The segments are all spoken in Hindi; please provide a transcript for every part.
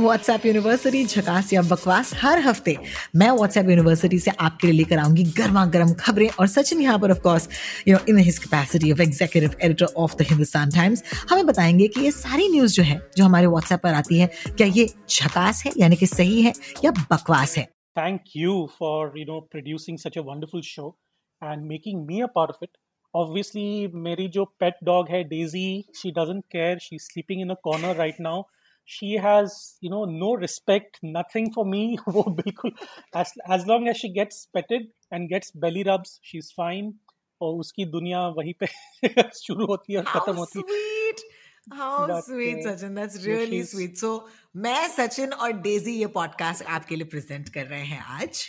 WhatsApp university झकास या बकवास, हर हफ़्ते मैं व्हाट्सएप यूनिवर्सिटी से आपके लिए लेकर आऊँगी गर्मा गर्म खबरें और सचिन यहाँ पर of course you know in his capacity of executive editor of the Hindustan Times हमें बताएँगे कि ये सारी न्यूज़ जो है, जो हमारे व्हाट्सएप पर आती है, क्या ये झकास है, यानी कि सही है या बकवास है? Thank you for you know producing such a wonderful show and making me a part of it obviously मेरी जो पेट डॉग है Daisy she doesn't care she sleeping in a corner right now she has you know no respect nothing for me वो बिल्कुल as as long as she gets petted and gets belly rubs she's fine और उसकी दुनिया वहीं पे शुरू होती है और खत्म होती है sweet How But, sweet, uh, Sachin. That's yeah, really she's- sweet. So, मैं सचिन और डेजी ये पॉडकास्ट आपके लिए प्रेजेंट कर रहे हैं आज।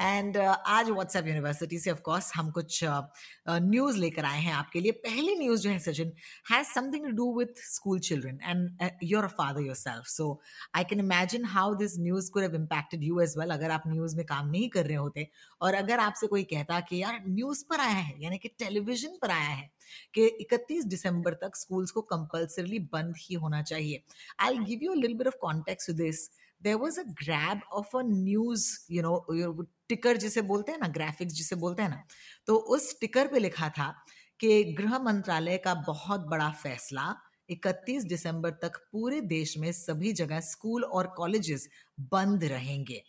एंड uh, आज व्हाट्सएप यूनिवर्सिटी से ऑफ़ कोर्स हम कुछ न्यूज़ uh, लेकर आए हैं आपके लिए। पहली न्यूज़ जो है Sachin has something to do with school children and your father yourself so I can imagine how this news could have impacted you as well अगर आप न्यूज़ में काम नहीं कर रहे होते। और अगर आपसे कोई कहता कि यार न्यूज़ पर आया है यानी कि टेलीविज़न पर आया है कि 31 दिसंबर तक स्कूल्स को कंपल्सरली बंद ही होना चाहिए। I give you little bit of context to this there was a grab of a news you know ticker जिसे बोलते हैं ना ग्राफिक्स जिसे बोलते हैं ना तो उस टिकर पे लिखा था कि गृह मंत्रालय का बहुत बड़ा फैसला 31 दिसंबर तक पूरे देश में सभी जगह स्कूल और कॉलेजेस बंद रहेंगे।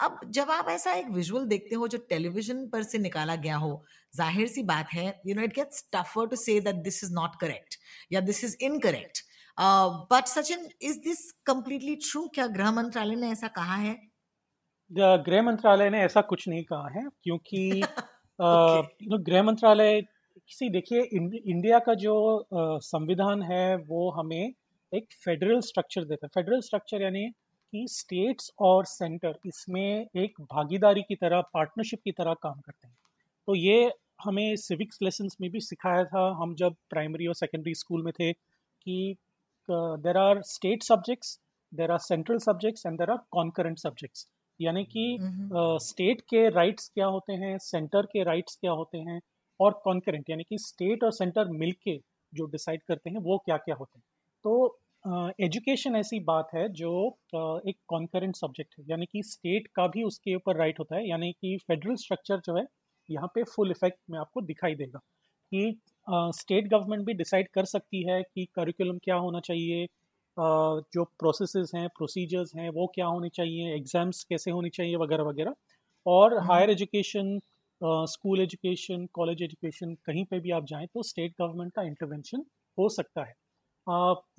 अब जब आप ऐसा एक विजुअल देखते हो जो टेलीविज़न पर से निकाला गया हो, ज़ाहिर सी बात है you know it gets tougher to say that this is not correct या this is incorrect but Sachin is this completely true क्या गृह मंत्रालय ने ऐसा कहा है? गृह मंत्रालय ने ऐसा कुछ नहीं कहा है क्योंकि गृह मंत्रालय किसी देखिए इंडिया का जो संविधान है वो हमें एक फेडरल स्ट्रक्चर देता है। फेडरल स्ट्रक्चर यानी कि स्टेट्स और सेंटर इसमें एक भागीदारी की तरह पार्टनरशिप की तरह काम करते हैं। तो ये हमें सिविक्स लेसन्स में भी सिखाया था हम जब प्राइमरी और सेकेंडरी स्कूल में थे कि there are state subjects there are central subjects and there are concurrent subjects यानी कि। स्टेट के राइट्स क्या होते हैं सेंटर के राइट्स क्या होते हैं और कॉन्करेंट यानी कि स्टेट और सेंटर मिलके जो डिसाइड करते हैं वो क्या क्या होते हैं। तो एजुकेशन ऐसी बात है जो अ, एक कॉन्करेंट सब्जेक्ट है। यानी कि स्टेट का भी उसके ऊपर राइट होता है। यानी कि फेडरल स्ट्रक्चर जो है यहाँ पे फुल इफ़ेक्ट में आपको दिखाई देगा कि स्टेट गवर्नमेंट भी डिसाइड कर सकती है कि करिकुलम क्या होना चाहिए अ, जो प्रोसेसेस हैं प्रोसीजर्स हैं वो क्या होने चाहिए एग्ज़ाम्स कैसे होने चाहिए वगैरह वगैरह। और। Higher education school education college education कहीं पे भी आप जाएँ तो स्टेट गवर्नमेंट का इंटरवेंशन हो सकता है।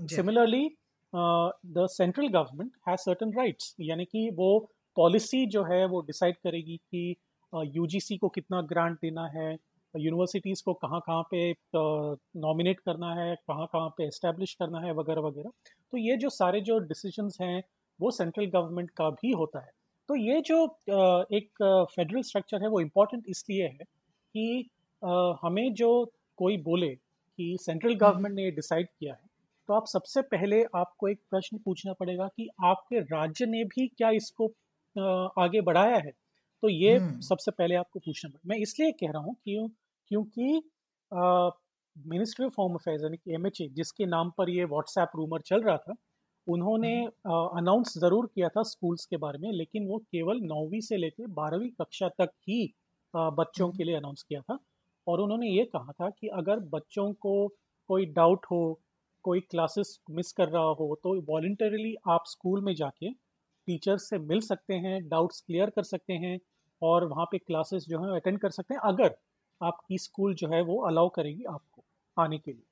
Similarly the central government has certain rights यानी कि वो पॉलिसी जो है वो डिसाइड करेगी कि यू यूजीसी को कितना ग्रांट देना है यूनिवर्सिटीज़ को कहाँ कहाँ पे नॉमिनेट करना है कहाँ कहाँ पे इस्टेब्लिश करना है वगैरह वगैरह। तो ये जो सारे जो डिसीजंस हैं वो सेंट्रल गवर्नमेंट का भी होता है। तो ये जो एक फेडरल स्ट्रक्चर है वो इम्पोर्टेंट इसलिए है कि हमें जो कोई बोले कि सेंट्रल गवर्नमेंट ने ये डिसाइड किया है तो आप सबसे पहले आपको एक प्रश्न पूछना पड़ेगा कि आपके राज्य ने भी क्या इसको आगे बढ़ाया है? तो ये हम्म। सबसे पहले आपको पूछना पड़ेगा। मैं इसलिए कह रहा हूँ क्यों क्योंकि मिनिस्ट्री ऑफ़ होम अफेयर्स यानी कि एम जिसके नाम पर ये व्हाट्सएप रूमर चल रहा था उन्होंने अनाउंस ज़रूर किया था स्कूल्स के बारे में लेकिन वो केवल नौवीं से लेकर बारहवीं कक्षा तक ही अ, बच्चों के लिए अनाउंस किया था। और उन्होंने ये कहा था कि अगर बच्चों को कोई डाउट हो कोई क्लासेस मिस कर रहा हो तो वॉल्टरली आप स्कूल में जाके टीचर्स से मिल सकते हैं डाउट्स क्लियर कर सकते हैं और वहाँ पे क्लासेस जो हैं अटेंड कर सकते हैं अगर आपकी स्कूल जो है वो अलाउ करेगी आपको आने के लिए।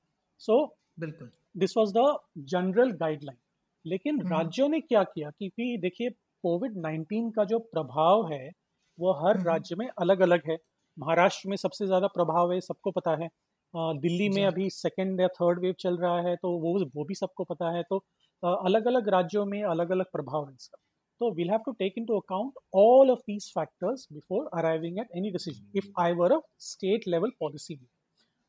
सो बिल्कुल। This was the general guideline लेकिन हम्म। राज्यों ने क्या किया क्योंकि देखिए कोविड 19 का जो प्रभाव है वो हर हम्म। राज्य में अलग अलग है। महाराष्ट्र में सबसे ज़्यादा प्रभाव है सबको पता है। दिल्ली में अभी सेकेंड या थर्ड वेव चल रहा है तो वो वो भी सबको पता है। तो अलग अलग राज्यों में अलग अलग प्रभाव है इसका। तो we'll have to take into account all of these factors before arriving at any decision if I were a state level policy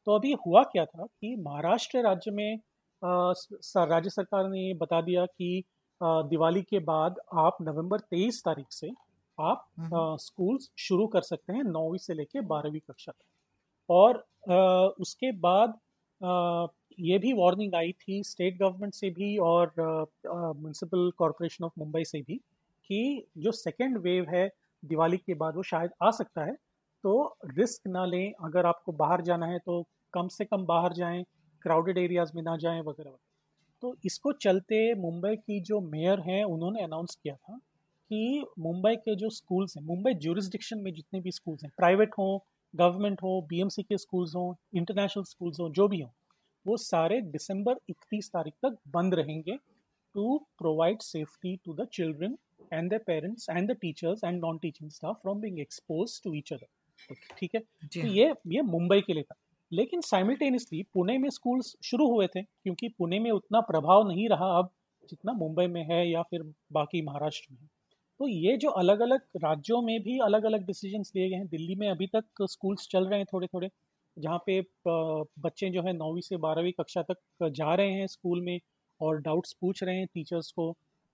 तो अभी हुआ क्या था कि महाराष्ट्र राज्य में राज्य सरकार ने ये बता दिया कि दिवाली के बाद आप नवंबर 23 तारीख से आप स्कूल शुरू कर सकते हैं नौवीं से लेके बारहवीं कक्षा तक। और आ, उसके बाद आ, ये भी वार्निंग आई थी स्टेट गवर्नमेंट से भी और म्यूनसिपल कॉरपोरेशन ऑफ़ मुंबई से भी कि जो सेकेंड वेव है दिवाली के बाद वो शायद आ सकता है तो रिस्क ना लें। अगर आपको बाहर जाना है तो कम से कम बाहर जाएँ क्राउडेड एरियाज़ में ना जाएँ वगैरह वगैरह। तो इसको चलते मुंबई की जो मेयर हैं, उन्होंने अनाउंस किया था कि मुंबई के जो स्कूल्स हैं, मुंबई ज्यूरिस्डिक्शन में जितने भी स्कूल्स हैं प्राइवेट हों गवर्नमेंट हो बीएमसी के स्कूल्स हों इंटरनेशनल स्कूल्स हों, जो भी हों, वो सारे दिसंबर 31 तारीख तक बंद रहेंगे to provide safety to the children and the parents and the teachers and non teaching staff from being expose to each other ठीक है? तो ये ये मुंबई के लिए था। लेकिन साइमल्टेनियसली पुणे में स्कूल्स शुरू हुए थे क्योंकि पुणे में उतना प्रभाव नहीं रहा अब जितना मुंबई में है या फिर बाकी महाराष्ट्र में। तो ये जो अलग अलग राज्यों में भी अलग अलग डिसीज़न लिए गए हैं दिल्ली में अभी तक स्कूल्स चल रहे हैं थोड़े थोड़े जहाँ पे बच्चे जो है नौवीं से बारहवीं कक्षा तक जा रहे हैं स्कूल में और डाउट्स पूछ रहे हैं टीचर्स को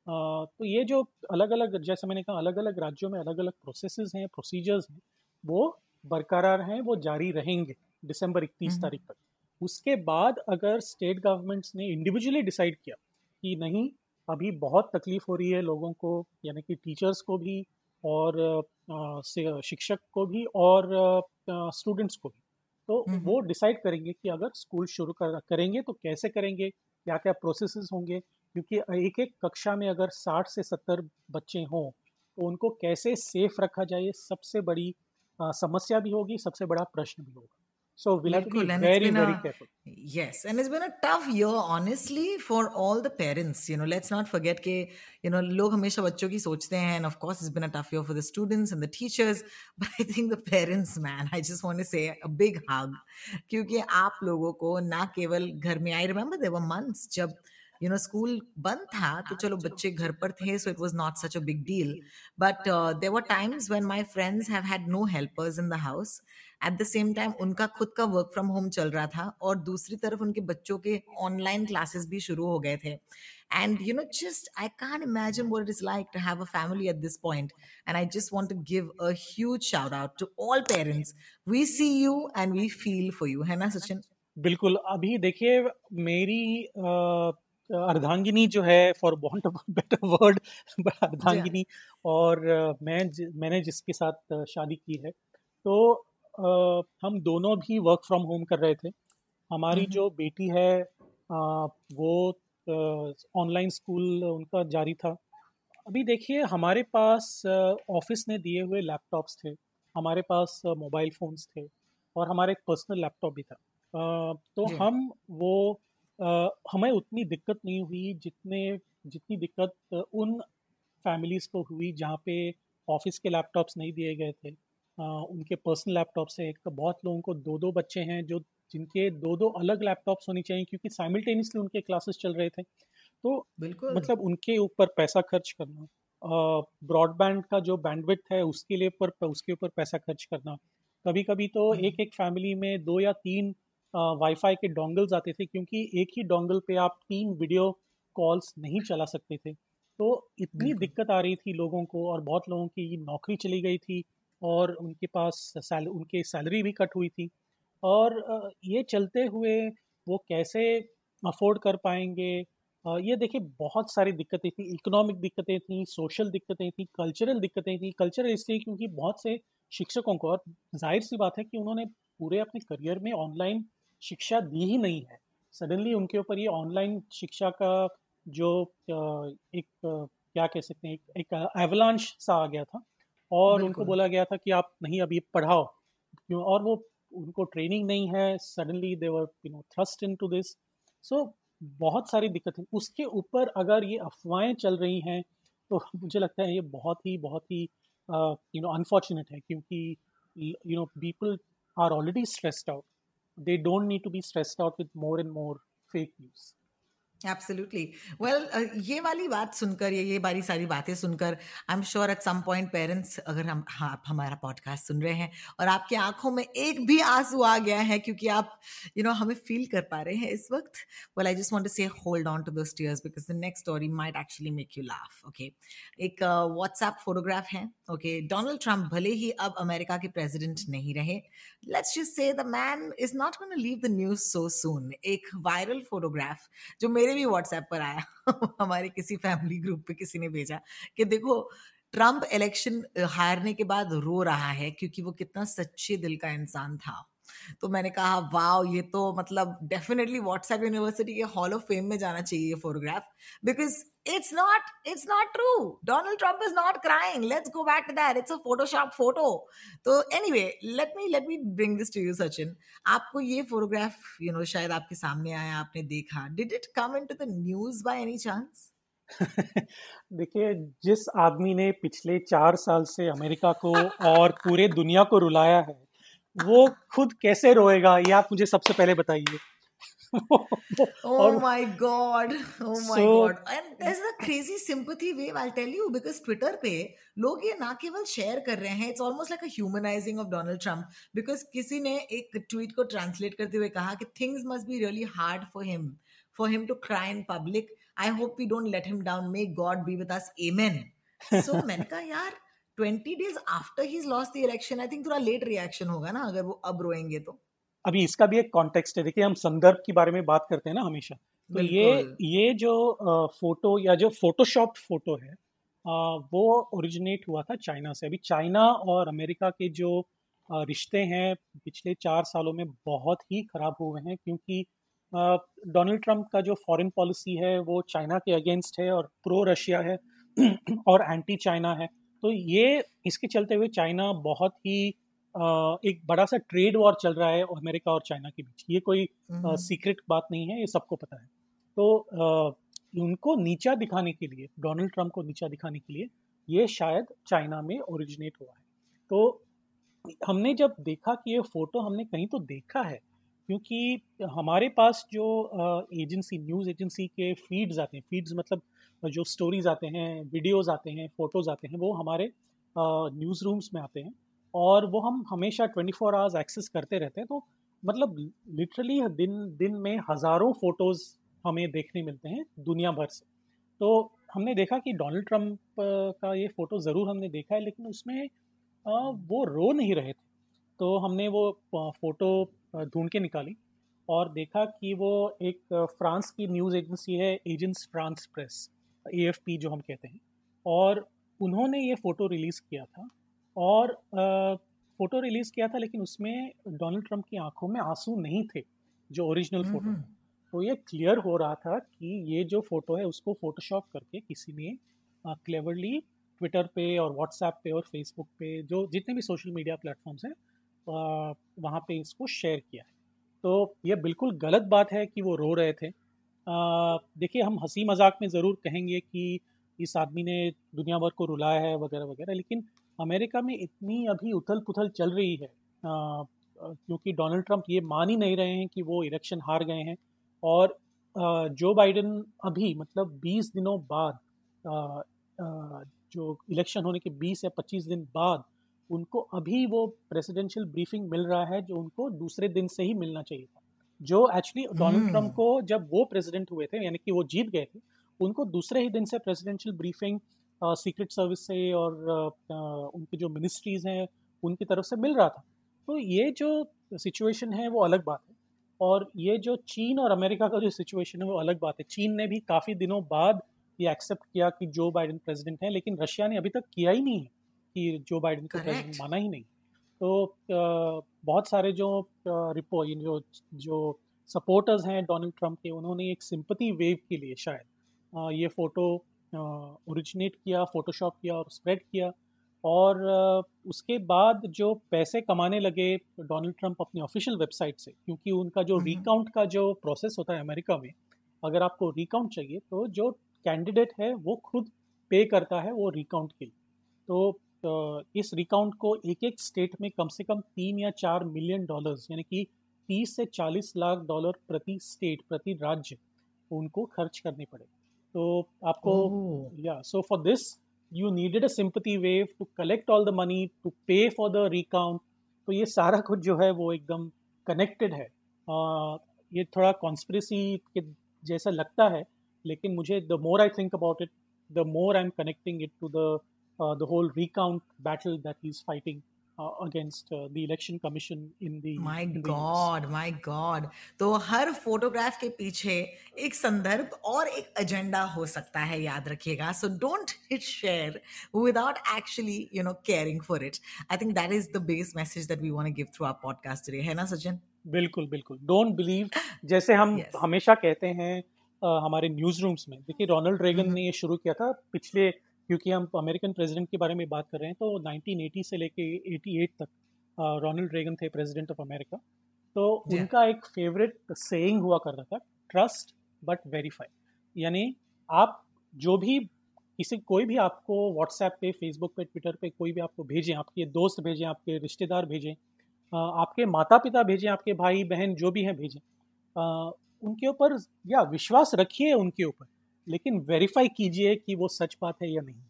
तो ये जो अलग अलग जैसे मैंने कहा अलग अलग राज्यों में अलग अलग प्रोसेस हैं प्रोसीजर्स हैं वो बरकरार हैं वो जारी रहेंगे दिसंबर इकतीस तारीख तक। उसके बाद अगर स्टेट गवर्नमेंट्स ने इंडिविजुअली डिसाइड किया कि नहीं अभी बहुत तकलीफ़ हो रही है लोगों को यानी कि टीचर्स को भी और शिक्षक को भी और स्टूडेंट्स को भी तो वो डिसाइड करेंगे कि अगर स्कूल शुरू कर, करेंगे तो कैसे करेंगे क्या क्या प्रोसेस होंगे क्योंकि एक एक कक्षा में अगर 60 से 70 बच्चे हों तो उनको कैसे सेफ़ रखा जाए सबसे बड़ी आ, समस्या भी होगी सबसे बड़ा प्रश्न भी होगा So we'll have to be very, very a, careful. Yes, and it's been a tough year, honestly, for all the parents. You know, let's not forget that you know लोग हमेशा बच्चों की सोचते हैं, and of course, it's been a tough year for the students and the teachers. But I think the parents, man, I just want to say a big hug, क्योंकि आप लोगों को ना केवल घर में I remember there were months जब यू नो स्कूल बंद था तो चलो बच्चे घर पर थे so it was not such a big deal but there were times when my friends have had no helpers in the house at the same time उनका खुद का वर्क फ्रॉम होम चल रहा था और दूसरी तरफ़ उनके बच्चों के ऑनलाइन क्लासेस भी शुरू हो गए थे. And you know just i can't imagine what it is like to have a family at this point and i just want to give a huge shout out to all parents. We see you and we feel for you. है ना सचिन? बिल्कुल अभी देखिए मेरी अर्धांगिनी जो है for want of better word अर्धांगिनी और मैं मैंने जिसके साथ शादी की है तो हम दोनों भी वर्क फ्रॉम होम कर रहे थे। हमारी जो बेटी है वो ऑनलाइन स्कूल उनका जारी था। अभी देखिए हमारे पास ऑफ़िस ने दिए हुए लैपटॉप्स थे हमारे पास मोबाइल फ़ोन्स थे और हमारे एक पर्सनल लैपटॉप भी था। तो हम वो हमें उतनी दिक्कत नहीं हुई जितने जितनी दिक्कत उन फैमिलीज़ को हुई जहाँ पे ऑफ़िस के लैपटॉप्स नहीं दिए गए थे। उनके पर्सनल लैपटॉप से एक बहुत लोगों को दो दो बच्चे हैं जो जिनके दो दो अलग लैपटॉप्स होने चाहिए क्योंकि साइमल्टेनियसली उनके क्लासेस चल रहे थे। तो बिल्कुल। मतलब उनके ऊपर पैसा खर्च करना ब्रॉडबैंड का जो बैंडविथ है उसके लिए पर उसके ऊपर पैसा खर्च करना। कभी कभी तो। एक एक फैमिली में दो या तीन वाईफाई के डोंगल्स आते थे क्योंकि एक ही डोंगल पे आप तीन वीडियो कॉल्स नहीं चला सकते थे। तो इतनी दिक्कत आ रही थी लोगों को और बहुत लोगों की नौकरी चली गई थी और उनके पास सैल उनके सैलरी भी कट हुई थी। और ये चलते हुए वो कैसे अफोर्ड कर पाएँगे? ये देखिए बहुत सारी दिक्कतें थी इकोनॉमिक दिक्कतें थी सोशल दिक्कतें थी कल्चरल दिक्कतें थी। कल्चरल इसलिए क्योंकि बहुत से शिक्षकों को और ज़ाहिर सी बात है कि उन्होंने पूरे अपने करियर में ऑनलाइन शिक्षा दी ही नहीं है। सडनली उनके ऊपर ये ऑनलाइन शिक्षा का जो एक क्या कह सकते हैं एक, एवलांश सा आ गया था और उनको बोला गया था कि आप नहीं अभी पढ़ाओ क्यों? और वो उनको ट्रेनिंग नहीं है। Suddenly they were you know thrust into this so बहुत सारी दिक्कत। है उसके ऊपर अगर ये अफवाहें चल रही हैं तो मुझे लगता है ये बहुत ही बहुत ही यू नो अनफॉर्चुनेट है क्योंकि you know people are already stressed out they don't need to be stressed out with more and more fake news. Absolutely well ये वाली बात सुनकर ये ये बारी सारी बातें सुनकर I am sure at some point parents अगर हम हाँ, आप हमारा पॉडकास्ट सुन रहे हैं और आपकी आँखों में एक भी आँसू आ गया है क्योंकि आप यू you नो know, हमें फील कर पा रहे हैं इस वक्त well I just want to say hold on to those tears because the next story might actually make you laugh okay एक व्हाट्सएप फोटोग्राफ है ओके डोनाल्ड ट्रंप भले ही अब अमेरिका के प्रेसिडेंट नहीं रहे let's just say the man is not gonna leave the news so soon एक वायरल फोटोग्राफ जो मेरे भी व्हाट्सएप पर आया, हमारे किसी फैमिली ग्रुप पे किसी ने भेजा कि देखो ट्रंप इलेक्शन हारने के बाद रो रहा है क्योंकि वो कितना सच्चे दिल का इंसान था। तो मैंने कहा, वाओ, ये तो मतलब डेफिनेटली व्हाट्सएप यूनिवर्सिटी के हॉल ऑफ़ फेम में जाना चाहिए ये photograph because it's not it's not true Donald Trump is not crying let's go back to that it's a Photoshop photo तो any let me let me bring this to you Sachin आपको ये फोटोग्राफ यू नो शायद आपके सामने आया, आपने देखा. Did it come into the news by any chance देखिए, जिस आदमी ने पिछले चार साल से अमेरिका को और पूरे दुनिया को रुलाया है वो खुद कैसे रोएगा ये आप मुझे सबसे पहले बताइए। Oh my god oh my so, god. And there's a crazy sympathy wave i'll tell you because twitter पे लोग ये ना केवल शेयर कर रहे हैं it's almost like a humanising of Donald Trump because किसी ने एक ट्वीट को ट्रांसलेट करते हुए कहा कि things must be really hard for him for him to cry in public I hope we don't let him down may God be with us amen so मैंने कहा यार twenty days after he lost the election I think थोड़ा लेट रिएक्शन होगा ना अगर वो अब रोएँगे तो। अभी इसका भी एक कॉन्टेक्स्ट है। देखिए हम संदर्भ के बारे में बात करते हैं ना हमेशा। तो ये ये जो फ़ोटो या जो फोटोशॉप फ़ोटो है वो ओरिजिनेट हुआ था चाइना से। अभी चाइना और अमेरिका के जो रिश्ते हैं पिछले चार सालों में बहुत ही खराब हुए हैं क्योंकि डोनाल्ड ट्रंप का जो फॉरेन पॉलिसी है वो चाइना के अगेंस्ट है और प्रो रशिया है और एंटी चाइना है। तो ये इसके चलते हुए चाइना बहुत ही एक बड़ा सा ट्रेड वॉर चल रहा है अमेरिका और चाइना के बीच। ये कोई सीक्रेट बात नहीं है ये सबको पता है। तो उनको नीचा दिखाने के लिए डोनाल्ड ट्रंप को नीचा दिखाने के लिए ये शायद चाइना में ओरिजिनेट हुआ है। तो हमने जब देखा कि ये फ़ोटो हमने कहीं तो देखा है क्योंकि हमारे पास जो एजेंसी न्यूज़ एजेंसी के फीड्स आते हैं फीड्स मतलब जो स्टोरीज आते हैं वीडियोस आते हैं फ़ोटोज़ आते हैं, वो हमारे न्यूज़ रूम्स में आते हैं और वो हम हमेशा ट्वेंटी फोर आवर्स एक्सेस करते रहते हैं। तो मतलब लिटरली दिन दिन में हज़ारों फ़ोटोज़ हमें देखने मिलते हैं दुनिया भर से। तो हमने देखा कि डोनाल्ड ट्रंप का ये फ़ोटो ज़रूर हमने देखा है, लेकिन उसमें वो रो नहीं रहे थे। तो हमने वो फ़ोटो ढूंढ के निकाली और देखा कि वो एक फ्रांस की न्यूज़ एजेंसी है Agence France Presse A F P जो हम कहते हैं। और उन्होंने ये फ़ोटो रिलीज़ किया था। और फ़ोटो रिलीज़ किया था लेकिन उसमें डोनाल्ड ट्रंप की आँखों में आँसू नहीं थे जो ओरिजिनल फ़ोटो हम्म। तो ये क्लियर हो रहा था कि ये जो फ़ोटो है उसको फोटोशॉप करके किसी ने क्लेवरली ट्विटर पे और व्हाट्सएप पे और फेसबुक पे जो जितने भी सोशल मीडिया प्लेटफॉर्म्स हैं वहाँ पे इसको शेयर किया है। तो ये बिल्कुल गलत बात है कि वो रो रहे थे। देखिए, हम हँसी मज़ाक में ज़रूर कहेंगे कि इस आदमी ने दुनिया भर को रुलाया है, वगैरह वगैरह, लेकिन अमेरिका में इतनी अभी उथल पुथल चल रही है क्योंकि डोनाल्ड ट्रंप ये मान ही नहीं रहे हैं कि वो इलेक्शन हार गए हैं और जो बाइडेन अभी मतलब 20 दिनों बाद जो इलेक्शन होने के 20 या 25 दिन बाद उनको अभी वो प्रेसिडेंशियल ब्रीफिंग मिल रहा है जो उनको दूसरे दिन से ही मिलना चाहिए था। जो एक्चुअली डोनाल्ड ट्रंप को जब वो प्रेसिडेंट हुए थे यानी कि वो जीत गए थे उनको दूसरे ही दिन से प्रेसिडेंशियल ब्रीफिंग सीक्रेट सर्विस से और उनकी जो मिनिस्ट्रीज़ हैं उनकी तरफ़ से मिल रहा था। तो ये जो सिचुएशन है वो अलग बात है। और ये जो चीन और अमेरिका का जो सिचुएशन है वो अलग बात है। चीन ने भी काफ़ी दिनों बाद ये एक्सेप्ट किया कि जो बाइडेन प्रेसिडेंट है लेकिन रशिया ने अभी तक किया ही नहीं है कि जो बाइडेन को प्रेसिडेंट माना ही नहीं। तो बहुत सारे जो रिपो जो जो सपोर्टर्स हैं डोनाल्ड ट्रंप के उन्होंने एक सिंपति वेव के लिए शायद ये फ़ोटो ओरिजिनेट किया फ़ोटोशॉप किया और स्प्रेड किया और उसके बाद जो पैसे कमाने लगे डोनाल्ड ट्रंप अपनी ऑफिशियल वेबसाइट से क्योंकि उनका जो रिकाउंट का जो प्रोसेस होता है अमेरिका में अगर आपको रिकाउंट चाहिए तो जो कैंडिडेट है वो खुद पे करता है वो रिकाउंट के लिए। तो इस रिकाउंट को एक एक स्टेट में कम से कम तीन या चार मिलियन डॉलर्स यानी कि 30 से 40 लाख डॉलर प्रति स्टेट प्रति राज्य उनको खर्च करने पड़े। तो आपको yeah so for this you needed a sympathy wave to collect all the money to pay for the recount तो ये सारा कुछ जो है वो एकदम कनेक्टेड है। uh, ये थोड़ा कॉन्स्परेसी के जैसा लगता है लेकिन मुझे the more I think about it the more I am connecting it to the the whole recount battle that he is fighting uh, against uh, the election commission in the my in the god my god. तो हर फोटोग्राफ के पीछे एक संदर्भ और एक एजेंडा हो सकता है याद रखिएगा। So don't hit share without actually you know caring for it I think that is the best message that we want to give through our podcast today है ना सचिन बिल्कुल बिल्कुल। डोंट बिलीव जैसे हम Yes. हमेशा कहते हैं uh, हमारे न्यूज़ रूम्स में। देखिए रोनाल्ड रेगन हम्म। ने ये शुरू किया था पिछले क्योंकि हम अमेरिकन प्रेसिडेंट के बारे में बात कर रहे हैं तो 1980 से लेके 88 तक रोनल्ड रेगन थे प्रेसिडेंट ऑफ़ अमेरिका। तो Yeah. उनका एक फेवरेट सेइंग हुआ करता था ट्रस्ट बट वेरीफाई। यानी आप जो भी किसी कोई भी आपको व्हाट्सएप पे फेसबुक पे ट्विटर पे कोई भी आपको भेजें आपके दोस्त भेजें आपके रिश्तेदार भेजें आपके माता पिता भेजें आपके भाई बहन जो भी हैं भेजें उनके ऊपर या विश्वास रखिए उनके ऊपर। लेकिन वेरीफाई कीजिए कि वो सच बात है या नहीं।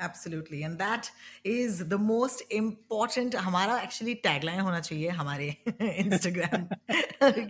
Absolutely and that is the most important हमारा एक्चुअली टैगलाइन होना चाहिए हमारे इंस्टाग्राम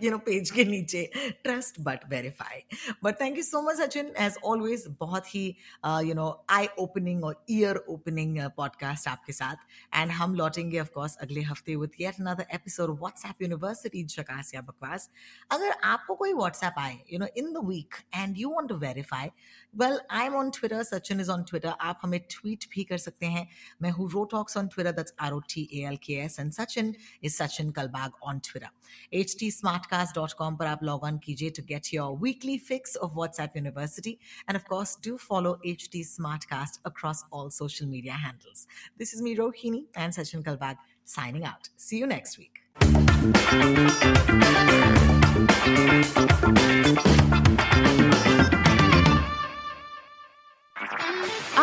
यू नो पेज के नीचे trust but verify but thank you so much Sachin as always बहुत ही यू नो आई ओपनिंग और ईयर ओपनिंग पॉडकास्ट आपके साथ. एंड हम लौटेंगे ऑफ़ कोर्स अगले हफ़्ते with yet another episode WhatsApp university चकास या बकवास अगर आपको कोई व्हाट्सएप आए you know in the weekend you want to verify well I am on Twitter Sachin is on Twitter आप हमें ट्वीट भी कर सकते हैं मैं हूँ rotalks on Twitter that's R O T A L K S and Sachin is Sachin Kalbag on Twitter H T smartcast dot com पर आप लॉग ऑन कीजिए to get your weekly fix of WhatsApp university and of course do follow H T smartcast across all social media handles this is me Rohini and Sachin Kalbag signing out. See you next week.